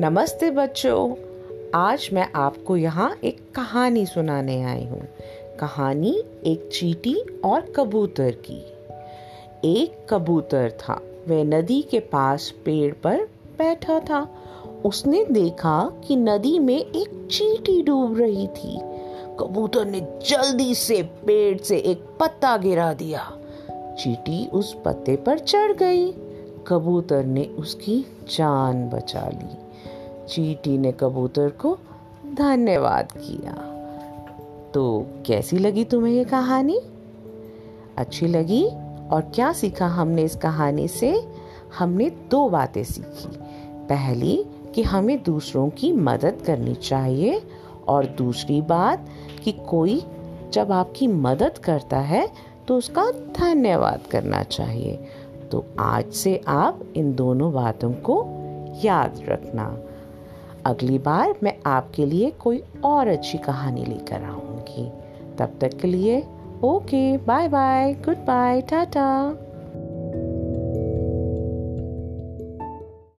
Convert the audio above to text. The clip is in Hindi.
नमस्ते बच्चों। आज मैं आपको यहाँ एक कहानी सुनाने आई हूँ। कहानी एक चीटी और कबूतर की। एक कबूतर था। वह नदी के पास पेड़ पर बैठा था। उसने देखा कि नदी में एक चीटी डूब रही थी। कबूतर ने जल्दी से पेड़ से एक पत्ता गिरा दिया। चीटी उस पत्ते पर चढ़ गई। कबूतर ने उसकी जान बचा ली। चीटी ने कबूतर को धन्यवाद किया। तो कैसी लगी तुम्हें ये कहानी? अच्छी लगी? और क्या सीखा हमने इस कहानी से? हमने दो बातें सीखी। पहली, कि हमें दूसरों की मदद करनी चाहिए। और दूसरी बात, कि कोई जब आपकी मदद करता है तो उसका धन्यवाद करना चाहिए। तो आज से आप इन दोनों बातों को याद रखना। अगली बार मैं आपके लिए कोई और अच्छी कहानी लेकर आऊँगी। तब तक के लिए, okay bye bye goodbye Tata